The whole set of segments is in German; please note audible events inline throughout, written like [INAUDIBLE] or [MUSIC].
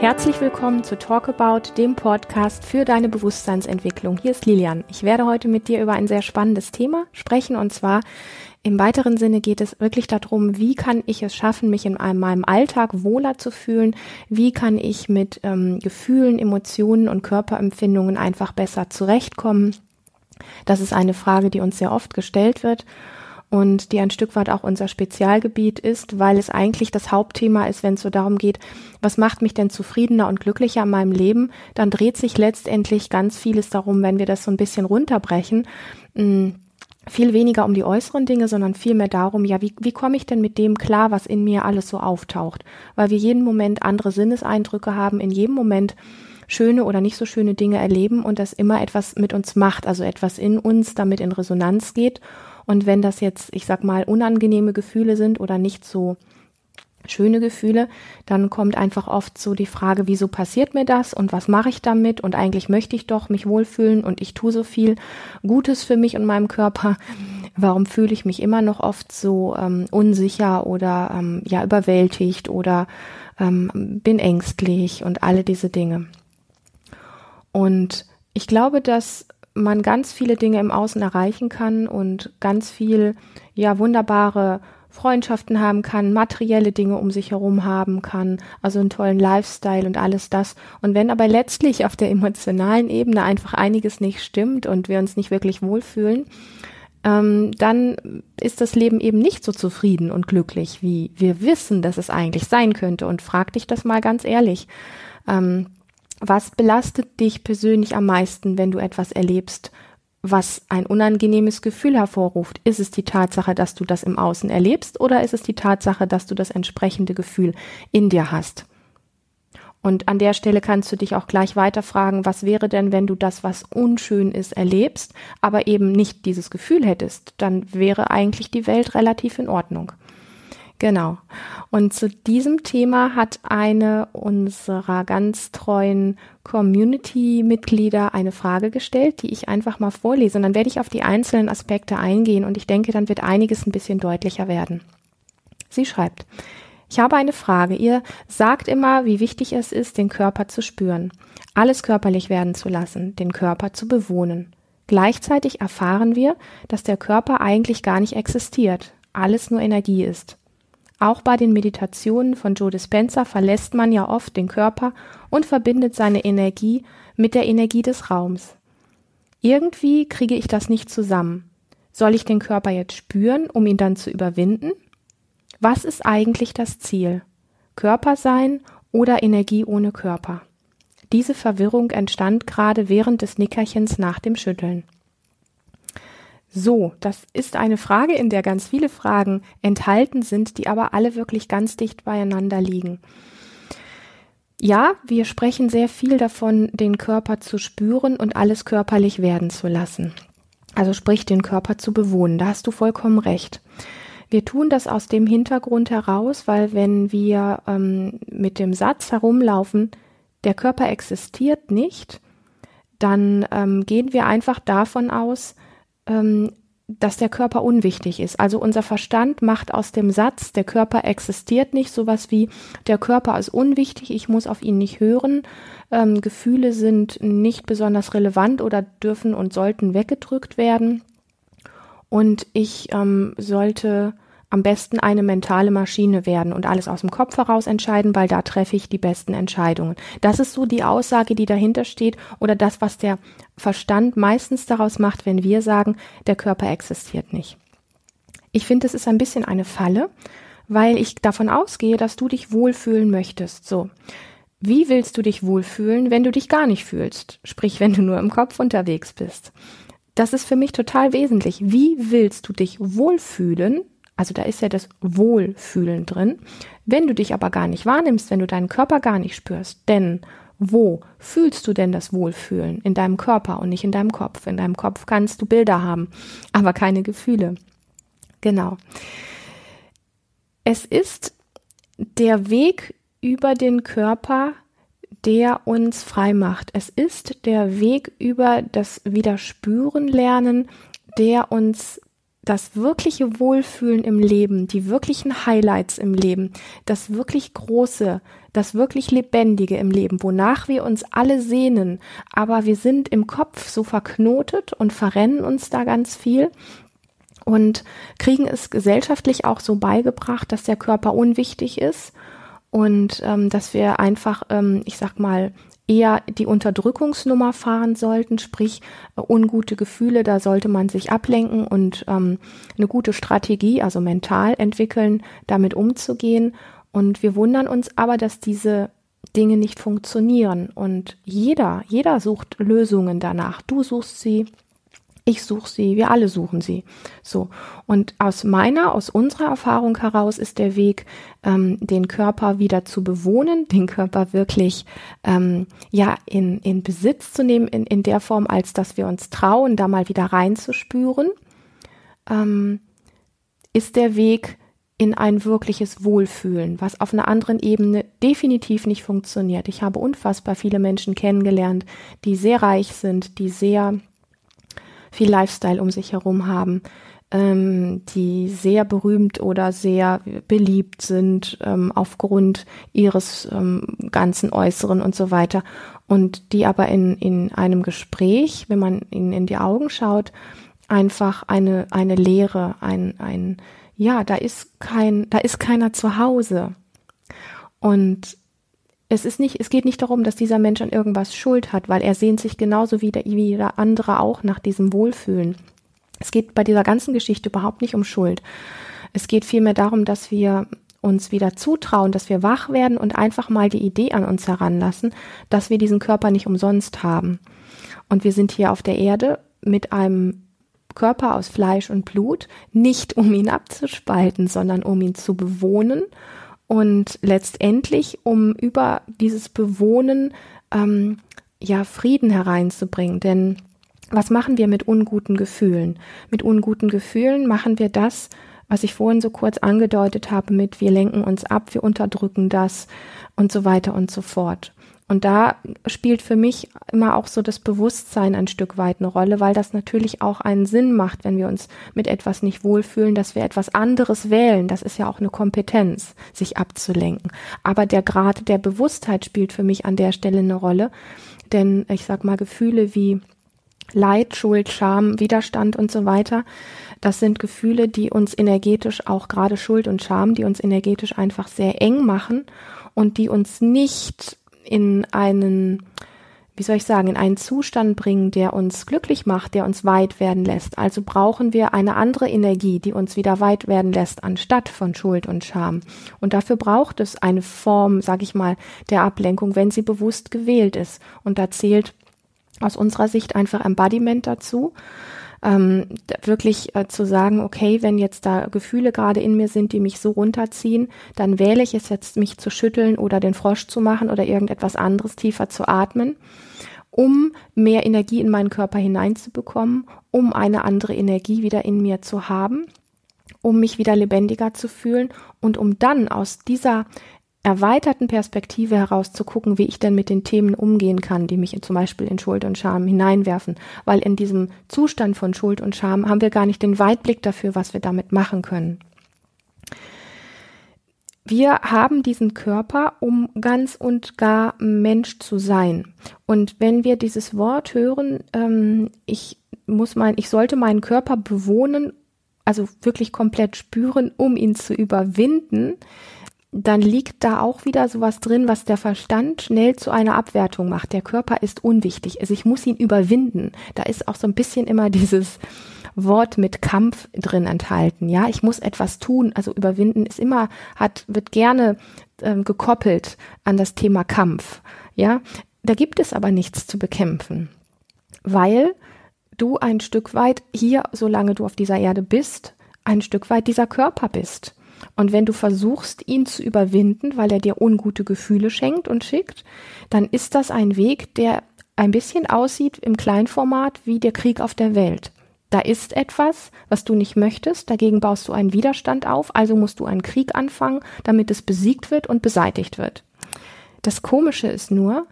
Herzlich willkommen zu Talk About, dem Podcast für deine Bewusstseinsentwicklung. Hier ist Lilian. Ich werde heute mit dir über ein sehr spannendes Thema sprechen und zwar im weiteren Sinne geht es wirklich darum, wie kann ich es schaffen, mich in meinem Alltag wohler zu fühlen? Wie kann ich mit ähm, Gefühlen, Emotionen und Körperempfindungen einfach besser zurechtkommen? Das ist eine Frage, die uns sehr oft gestellt wird und die ein Stück weit auch unser Spezialgebiet ist, weil es eigentlich das Hauptthema ist, wenn es so darum geht, was macht mich denn zufriedener und glücklicher in meinem Leben, dann dreht sich letztendlich ganz vieles darum, wenn wir das so ein bisschen runterbrechen, hm, viel weniger um die äußeren Dinge, sondern viel mehr darum, ja, wie, wie komme ich denn mit dem klar, was in mir alles so auftaucht? Weil wir jeden Moment andere Sinneseindrücke haben, in jedem Moment schöne oder nicht so schöne Dinge erleben und das immer etwas mit uns macht, also etwas in uns damit in Resonanz geht und wenn das jetzt, ich sag mal, unangenehme Gefühle sind oder nicht so schöne Gefühle, dann kommt einfach oft so die Frage, wieso passiert mir das und was mache ich damit und eigentlich möchte ich doch mich wohlfühlen und ich tue so viel Gutes für mich und meinem Körper. Warum fühle ich mich immer noch oft so ähm, unsicher oder ähm, ja überwältigt oder ähm, bin ängstlich und alle diese Dinge. Und ich glaube, dass man ganz viele Dinge im Außen erreichen kann und ganz viel, ja, wunderbare Freundschaften haben kann, materielle Dinge um sich herum haben kann, also einen tollen Lifestyle und alles das. Und wenn aber letztlich auf der emotionalen Ebene einfach einiges nicht stimmt und wir uns nicht wirklich wohlfühlen, ähm, dann ist das Leben eben nicht so zufrieden und glücklich, wie wir wissen, dass es eigentlich sein könnte. Und frag dich das mal ganz ehrlich. Ähm, was belastet dich persönlich am meisten, wenn du etwas erlebst, was ein unangenehmes Gefühl hervorruft? Ist es die Tatsache, dass du das im Außen erlebst oder ist es die Tatsache, dass du das entsprechende Gefühl in dir hast? Und an der Stelle kannst du dich auch gleich weiter fragen, was wäre denn, wenn du das, was unschön ist, erlebst, aber eben nicht dieses Gefühl hättest? Dann wäre eigentlich die Welt relativ in Ordnung. Genau. Und zu diesem Thema hat eine unserer ganz treuen Community-Mitglieder eine Frage gestellt, die ich einfach mal vorlese. Und dann werde ich auf die einzelnen Aspekte eingehen und ich denke, dann wird einiges ein bisschen deutlicher werden. Sie schreibt, ich habe eine Frage. Ihr sagt immer, wie wichtig es ist, den Körper zu spüren, alles körperlich werden zu lassen, den Körper zu bewohnen. Gleichzeitig erfahren wir, dass der Körper eigentlich gar nicht existiert, alles nur Energie ist. Auch bei den Meditationen von Joe Dispenza verlässt man ja oft den Körper und verbindet seine Energie mit der Energie des Raums. Irgendwie kriege ich das nicht zusammen. Soll ich den Körper jetzt spüren, um ihn dann zu überwinden? Was ist eigentlich das Ziel? Körper sein oder Energie ohne Körper? Diese Verwirrung entstand gerade während des Nickerchens nach dem Schütteln. So, das ist eine Frage, in der ganz viele Fragen enthalten sind, die aber alle wirklich ganz dicht beieinander liegen. Ja, wir sprechen sehr viel davon, den Körper zu spüren und alles körperlich werden zu lassen. Also sprich, den Körper zu bewohnen. Da hast du vollkommen recht. Wir tun das aus dem Hintergrund heraus, weil wenn wir ähm, mit dem Satz herumlaufen, der Körper existiert nicht, dann ähm, gehen wir einfach davon aus, ähm, dass der Körper unwichtig ist. Also unser Verstand macht aus dem Satz, der Körper existiert nicht, sowas wie, der Körper ist unwichtig, ich muss auf ihn nicht hören, ähm, Gefühle sind nicht besonders relevant oder dürfen und sollten weggedrückt werden. Und ich ähm, sollte am besten eine mentale Maschine werden und alles aus dem Kopf heraus entscheiden, weil da treffe ich die besten Entscheidungen. Das ist so die Aussage, die dahinter steht oder das, was der Verstand meistens daraus macht, wenn wir sagen, der Körper existiert nicht. Ich finde, es ist ein bisschen eine Falle, weil ich davon ausgehe, dass du dich wohlfühlen möchtest. So. Wie willst du dich wohlfühlen, wenn du dich gar nicht fühlst? Sprich, wenn du nur im Kopf unterwegs bist. Das ist für mich total wesentlich. Wie willst du dich wohlfühlen, also da ist ja das Wohlfühlen drin. Wenn du dich aber gar nicht wahrnimmst, wenn du deinen Körper gar nicht spürst, denn wo fühlst du denn das Wohlfühlen? In deinem Körper und nicht in deinem Kopf. In deinem Kopf kannst du Bilder haben, aber keine Gefühle. Genau. Es ist der Weg über den Körper, der uns frei macht. Es ist der Weg über das Widerspüren lernen, der uns das wirkliche Wohlfühlen im Leben, die wirklichen Highlights im Leben, das wirklich Große, das wirklich Lebendige im Leben, wonach wir uns alle sehnen, aber wir sind im Kopf so verknotet und verrennen uns da ganz viel und kriegen es gesellschaftlich auch so beigebracht, dass der Körper unwichtig ist und ähm, dass wir einfach, ähm, ich sag mal, eher die Unterdrückungsnummer fahren sollten, sprich äh, ungute Gefühle, da sollte man sich ablenken und ähm, eine gute Strategie, also mental entwickeln, damit umzugehen. Und wir wundern uns aber, dass diese Dinge nicht funktionieren. Und jeder, jeder sucht Lösungen danach. Du suchst sie, ich suche sie, wir alle suchen sie. So. Und aus meiner, aus unserer Erfahrung heraus ist der Weg, ähm, den Körper wieder zu bewohnen, den Körper wirklich ähm, ja in, in Besitz zu nehmen, in, in der Form, als dass wir uns trauen, da mal wieder reinzuspüren, ähm, ist der Weg in ein wirkliches Wohlfühlen, was auf einer anderen Ebene definitiv nicht funktioniert. Ich habe unfassbar viele Menschen kennengelernt, die sehr reich sind, die sehr viel Lifestyle um sich herum haben, ähm, die sehr berühmt oder sehr beliebt sind ähm, aufgrund ihres ähm, ganzen Äußeren und so weiter. Und die aber in, in einem Gespräch, wenn man ihnen in die Augen schaut, einfach eine, eine Leere, ein, ein, ja, da ist kein, da ist keiner zu Hause. Und es ist nicht, es geht nicht darum, dass dieser Mensch an irgendwas Schuld hat, weil er sehnt sich genauso wie, der, wie jeder andere auch nach diesem Wohlfühlen. Es geht bei dieser ganzen Geschichte überhaupt nicht um Schuld. Es geht vielmehr darum, dass wir uns wieder zutrauen, dass wir wach werden und einfach mal die Idee an uns heranlassen, dass wir diesen Körper nicht umsonst haben. Und wir sind hier auf der Erde mit einem Körper aus Fleisch und Blut, nicht um ihn abzuspalten, sondern um ihn zu bewohnen und letztendlich, um über dieses Bewohnen ähm, ja Frieden hereinzubringen. Denn was machen wir mit unguten Gefühlen? Mit unguten Gefühlen machen wir das, was ich vorhin so kurz angedeutet habe, mit wir lenken uns ab, wir unterdrücken das und so weiter und so fort. Und da spielt für mich immer auch so das Bewusstsein ein Stück weit eine Rolle, weil das natürlich auch einen Sinn macht, wenn wir uns mit etwas nicht wohlfühlen, dass wir etwas anderes wählen. Das ist ja auch eine Kompetenz, sich abzulenken. Aber der Grad der Bewusstheit spielt für mich an der Stelle eine Rolle. Denn ich sag mal, Gefühle wie Leid, Schuld, Scham, Widerstand und so weiter, das sind Gefühle, die uns energetisch, auch gerade Schuld und Scham, die uns energetisch einfach sehr eng machen und die uns nicht in einen, wie soll ich sagen, in einen Zustand bringen, der uns glücklich macht, der uns weit werden lässt. Also brauchen wir eine andere Energie, die uns wieder weit werden lässt, anstatt von Schuld und Scham. Und dafür braucht es eine Form, sag ich mal, der Ablenkung, wenn sie bewusst gewählt ist. Und da zählt aus unserer Sicht einfach Embodiment dazu ähm, wirklich äh, zu sagen, okay, wenn jetzt da Gefühle gerade in mir sind, die mich so runterziehen, dann wähle ich es jetzt, mich zu schütteln oder den Frosch zu machen oder irgendetwas anderes tiefer zu atmen, um mehr Energie in meinen Körper hineinzubekommen, um eine andere Energie wieder in mir zu haben um mich wieder lebendiger zu fühlen und um dann aus dieser erweiterten Perspektive heraus zu gucken, wie ich denn mit den Themen umgehen kann, die mich zum Beispiel in Schuld und Scham hineinwerfen. Weil in diesem Zustand von Schuld und Scham haben wir gar nicht den Weitblick dafür, was wir damit machen können. Wir haben diesen Körper, um ganz und gar Mensch zu sein. Und wenn wir dieses Wort hören, ähm, ich muss mein, ich sollte meinen Körper bewohnen, also wirklich komplett spüren, um ihn zu überwinden, dann liegt da auch wieder sowas drin, was der Verstand schnell zu einer Abwertung macht. Der Körper ist unwichtig. Also ich muss ihn überwinden. Da ist auch so ein bisschen immer [LAUGHS] dieses Wort mit Kampf drin enthalten. Ja, ich muss etwas tun. Also überwinden ist immer, hat, wird gerne ähm, gekoppelt an das Thema Kampf. Ja, da gibt es aber nichts zu bekämpfen, weil du ein Stück weit hier, solange du auf dieser Erde bist, ein Stück weit dieser Körper bist. Und wenn du versuchst, ihn zu überwinden, weil er dir ungute Gefühle schenkt und schickt, dann ist das ein Weg, der ein bisschen aussieht im Kleinformat wie der Krieg auf der Welt. Da ist etwas, was du nicht möchtest, dagegen baust du einen Widerstand auf, also musst du einen Krieg anfangen, damit es besiegt wird und beseitigt wird. Das Komische ist nur,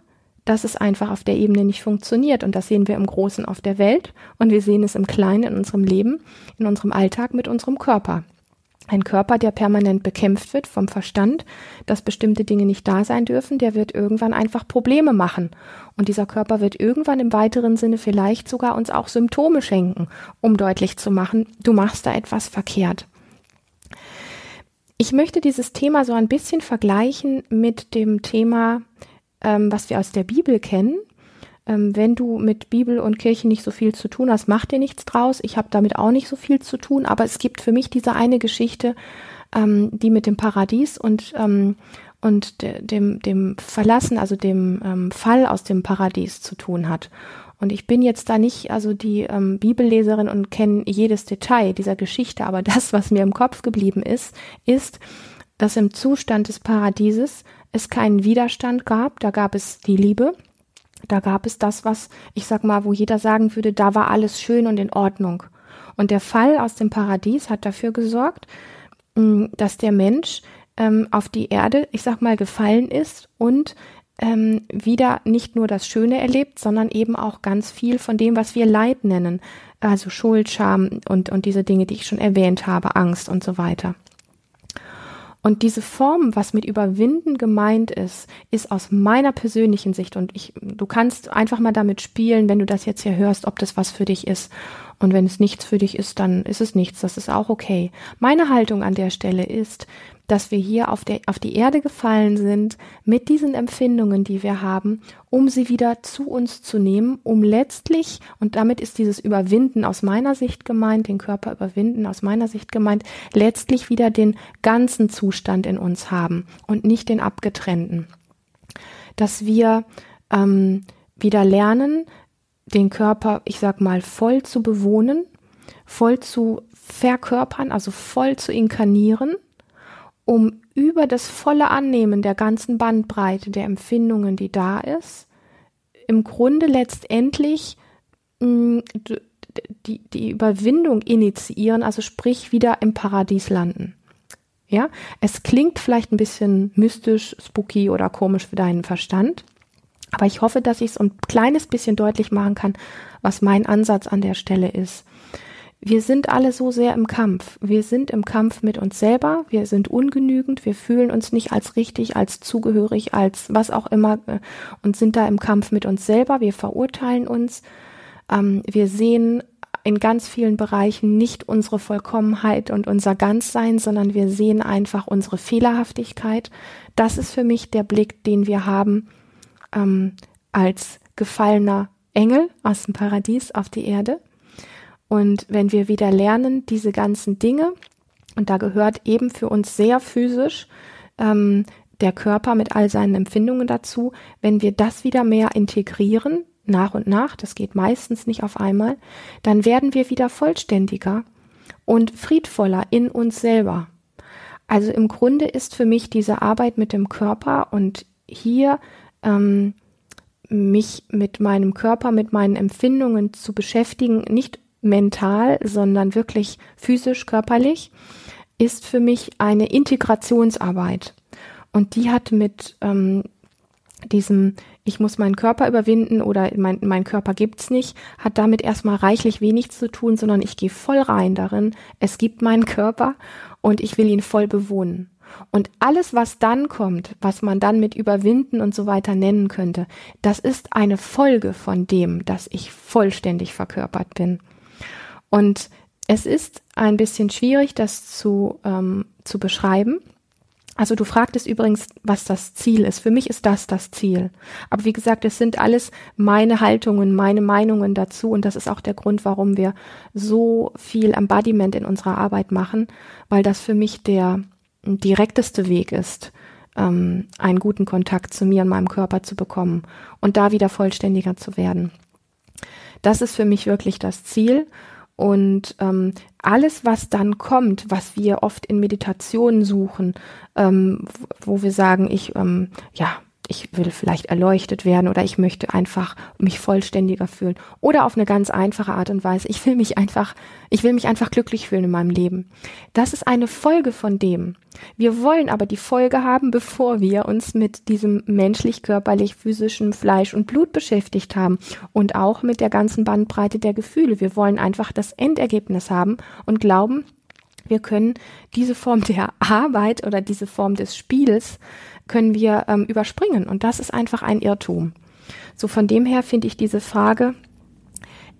dass es einfach auf der Ebene nicht funktioniert. Und das sehen wir im Großen auf der Welt und wir sehen es im Kleinen in unserem Leben, in unserem Alltag mit unserem Körper. Ein Körper, der permanent bekämpft wird vom Verstand, dass bestimmte Dinge nicht da sein dürfen, der wird irgendwann einfach Probleme machen. Und dieser Körper wird irgendwann im weiteren Sinne vielleicht sogar uns auch Symptome schenken, um deutlich zu machen, du machst da etwas verkehrt. Ich möchte dieses Thema so ein bisschen vergleichen mit dem Thema, ähm, was wir aus der Bibel kennen. Ähm, wenn du mit Bibel und Kirche nicht so viel zu tun hast, mach dir nichts draus. Ich habe damit auch nicht so viel zu tun, aber es gibt für mich diese eine Geschichte, ähm, die mit dem Paradies und ähm, und de, dem dem Verlassen, also dem ähm, Fall aus dem Paradies zu tun hat. Und ich bin jetzt da nicht also die ähm, Bibelleserin und kenne jedes Detail dieser Geschichte, aber das, was mir im Kopf geblieben ist, ist, dass im Zustand des Paradieses es keinen Widerstand gab, da gab es die Liebe, da gab es das, was ich sag mal, wo jeder sagen würde, da war alles schön und in Ordnung. Und der Fall aus dem Paradies hat dafür gesorgt, mm, dass der Mensch ähm, auf die Erde, ich sag mal, gefallen ist und ähm, wieder nicht nur das Schöne erlebt, sondern eben auch ganz viel von dem, was wir Leid nennen. Also Schuld, Scham und, und diese Dinge, die ich schon erwähnt habe, Angst und so weiter. Und diese Form, was mit überwinden gemeint ist, ist aus meiner persönlichen Sicht und ich, du kannst einfach mal damit spielen, wenn du das jetzt hier hörst, ob das was für dich ist. Und wenn es nichts für dich ist, dann ist es nichts. Das ist auch okay. Meine Haltung an der Stelle ist, dass wir hier auf, der, auf die Erde gefallen sind mit diesen Empfindungen, die wir haben, um sie wieder zu uns zu nehmen, um letztlich, und damit ist dieses Überwinden aus meiner Sicht gemeint, den Körper überwinden aus meiner Sicht gemeint, letztlich wieder den ganzen Zustand in uns haben und nicht den abgetrennten. Dass wir ähm, wieder lernen, den Körper, ich sag mal, voll zu bewohnen, voll zu verkörpern, also voll zu inkarnieren um über das volle Annehmen der ganzen Bandbreite der Empfindungen, die da ist, im Grunde letztendlich mh, mm, die, die Überwindung initiieren, also sprich wieder im Paradies landen. Ja, es klingt vielleicht ein bisschen mystisch, spooky oder komisch für deinen Verstand, aber ich hoffe, dass ich es ein kleines bisschen deutlich machen kann, was mein Ansatz an der Stelle ist. Wir sind alle so sehr im Kampf. Wir sind im Kampf mit uns selber. Wir sind ungenügend. Wir fühlen uns nicht als richtig, als zugehörig, als was auch immer äh, und sind da im Kampf mit uns selber. Wir verurteilen uns. Ähm, wir sehen in ganz vielen Bereichen nicht unsere Vollkommenheit und unser Ganzsein, sondern wir sehen einfach unsere Fehlerhaftigkeit. Das ist für mich der Blick, den wir haben ähm, als gefallener Engel aus dem Paradies auf die Erde. Und wenn wir wieder lernen, diese ganzen Dinge, und da gehört eben für uns sehr physisch ähm, der Körper mit all seinen Empfindungen dazu, wenn wir das wieder mehr integrieren, nach und nach, das geht meistens nicht auf einmal, dann werden wir wieder vollständiger und friedvoller in uns selber. Also im Grunde ist für mich diese Arbeit mit dem Körper und hier ähm, mich mit meinem Körper, mit meinen Empfindungen zu beschäftigen, nicht mental, sondern wirklich physisch, körperlich, ist für mich eine Integrationsarbeit. Und die hat mit ähm, diesem, ich muss meinen Körper überwinden oder mein, mein Körper gibt's nicht, hat damit erstmal reichlich wenig zu tun, sondern ich gehe voll rein darin. Es gibt meinen Körper und ich will ihn voll bewohnen. Und alles, was dann kommt, was man dann mit überwinden und so weiter nennen könnte, das ist eine Folge von dem, dass ich vollständig verkörpert bin. Und es ist ein bisschen schwierig, das zu, ähm, zu beschreiben. Also du fragtest übrigens, was das Ziel ist. Für mich ist das das Ziel. Aber wie gesagt, es sind alles meine Haltungen, meine Meinungen dazu. Und das ist auch der Grund, warum wir so viel Embodiment in unserer Arbeit machen, weil das für mich der direkteste Weg ist, ähm, einen guten Kontakt zu mir und meinem Körper zu bekommen und da wieder vollständiger zu werden. Das ist für mich wirklich das Ziel. Und ähm, alles, was dann kommt, was wir oft in Meditationen suchen, ähm, wo wir sagen, ich, ähm, ja, ich will vielleicht erleuchtet werden oder ich möchte einfach mich vollständiger fühlen oder auf eine ganz einfache Art und Weise. Ich will mich einfach, ich will mich einfach glücklich fühlen in meinem Leben. Das ist eine Folge von dem. Wir wollen aber die Folge haben, [LAUGHS] bevor wir uns mit diesem menschlich, körperlich, physischen Fleisch und Blut beschäftigt haben und auch mit der ganzen Bandbreite der Gefühle. Wir wollen einfach das Endergebnis haben und glauben, Wir können diese Form der Arbeit oder diese Form des Spiels können wir ähm, überspringen und das ist einfach ein Irrtum. So von dem her finde ich diese Frage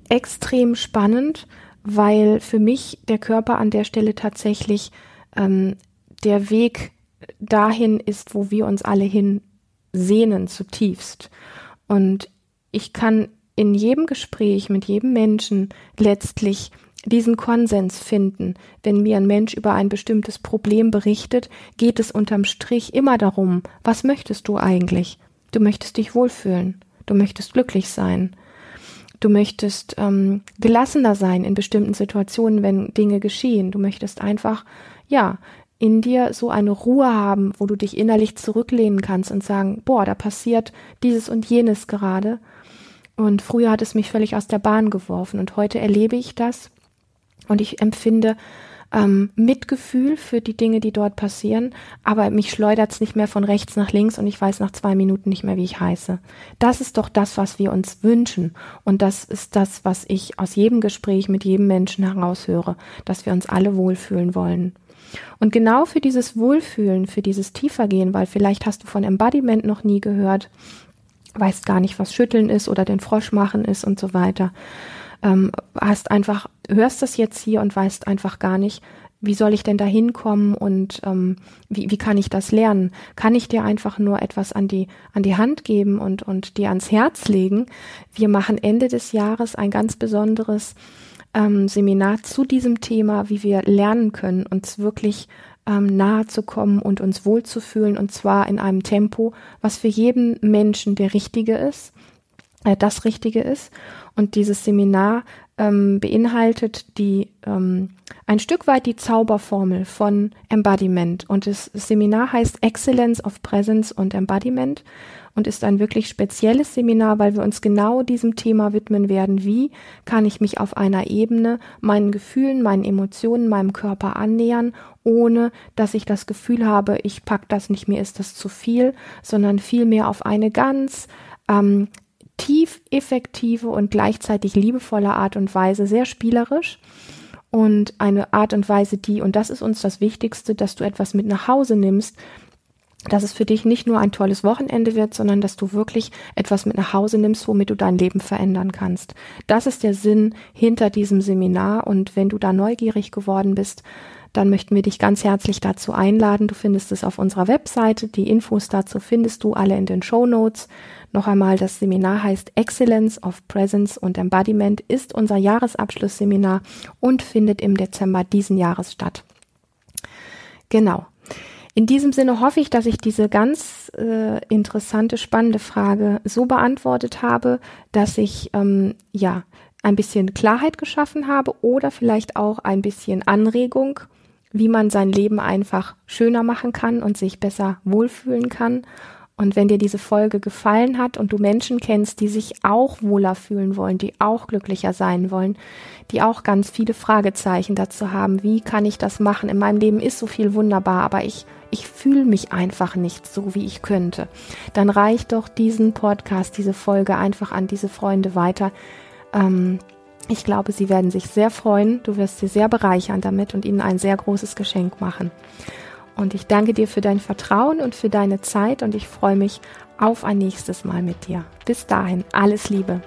extrem spannend, weil für mich der Körper an der Stelle tatsächlich ähm, der Weg dahin ist, wo wir uns alle hin sehnen zutiefst. Und ich kann in jedem Gespräch mit jedem Menschen letztlich diesen Konsens finden. Wenn mir ein Mensch über ein bestimmtes Problem berichtet, geht es unterm Strich immer darum, was möchtest du eigentlich? Du möchtest dich wohlfühlen, du möchtest glücklich sein, du möchtest ähm, gelassener sein in bestimmten Situationen, wenn Dinge geschehen, du möchtest einfach, ja, in dir so eine Ruhe haben, wo du dich innerlich zurücklehnen kannst und sagen, boah, da passiert dieses und jenes gerade. Und früher hat es mich völlig aus der Bahn geworfen und heute erlebe ich das und ich empfinde ähm, Mitgefühl für die Dinge, die dort passieren, aber mich schleudert es nicht mehr von rechts nach links und ich weiß nach zwei Minuten nicht mehr, wie ich heiße. Das ist doch das, was wir uns wünschen und das ist das, was ich aus jedem Gespräch mit jedem Menschen heraushöre, dass wir uns alle wohlfühlen wollen. Und genau für dieses Wohlfühlen, für dieses Tiefergehen, weil vielleicht hast du von Embodiment noch nie gehört, weißt gar nicht, was Schütteln ist oder den Frosch machen ist und so weiter ähm, hast einfach, hörst das jetzt hier und weißt einfach gar nicht, wie soll ich denn da hinkommen und ähm, wie, wie kann ich das lernen? Kann ich dir einfach nur etwas an die, an die Hand geben und, und dir ans Herz legen? Wir machen Ende des Jahres ein ganz besonderes ähm, Seminar zu diesem Thema, wie wir lernen können, uns wirklich ähm, nahe zu kommen und uns wohlzufühlen und zwar in einem Tempo, was für jeden Menschen der richtige ist, äh, das Richtige ist und dieses Seminar ähm, beinhaltet die ähm, ein Stück weit die Zauberformel von Embodiment. Und das Seminar heißt Excellence of Presence und Embodiment und ist ein wirklich spezielles Seminar, weil wir uns genau diesem Thema widmen werden. Wie kann ich mich auf einer Ebene meinen Gefühlen, meinen Emotionen, meinem Körper annähern, ohne dass ich das Gefühl habe, ich pack das nicht, mir ist das zu viel, sondern vielmehr auf eine ganz ähm, tief effektive und gleichzeitig liebevolle Art und Weise, sehr spielerisch und eine Art und Weise, die, und das ist uns das Wichtigste, dass du etwas mit nach Hause nimmst, dass es für dich nicht nur ein tolles Wochenende wird, sondern dass du wirklich etwas mit nach Hause nimmst, womit du dein Leben verändern kannst. Das ist der Sinn hinter diesem Seminar und wenn du da neugierig geworden bist, dann möchten wir dich ganz herzlich dazu einladen. Du findest es auf unserer Webseite. Die Infos dazu findest du alle in den Show Notes. Noch einmal, das Seminar heißt Excellence of Presence und Embodiment, ist unser Jahresabschlussseminar und findet im Dezember diesen Jahres statt. Genau. In diesem Sinne hoffe ich, dass ich diese ganz äh, interessante, spannende Frage so beantwortet habe, dass ich ähm, ja ein bisschen Klarheit geschaffen habe oder vielleicht auch ein bisschen Anregung, wie man sein Leben einfach schöner machen kann und sich besser wohlfühlen kann und wenn dir diese Folge gefallen hat und du Menschen kennst, die sich auch wohler fühlen wollen, die auch glücklicher sein wollen, die auch ganz viele Fragezeichen dazu haben, wie kann ich das machen? In meinem Leben ist so viel wunderbar, aber ich, ich fühle mich einfach nicht so, wie ich könnte. Dann reicht doch diesen Podcast, diese Folge einfach an diese Freunde weiter. Ähm, ich glaube, sie werden sich sehr freuen. Du wirst sie sehr bereichern damit und ihnen ein sehr großes Geschenk machen. Und ich danke dir für dein Vertrauen und für deine Zeit und ich freue mich auf ein nächstes Mal mit dir. Bis dahin, alles Liebe.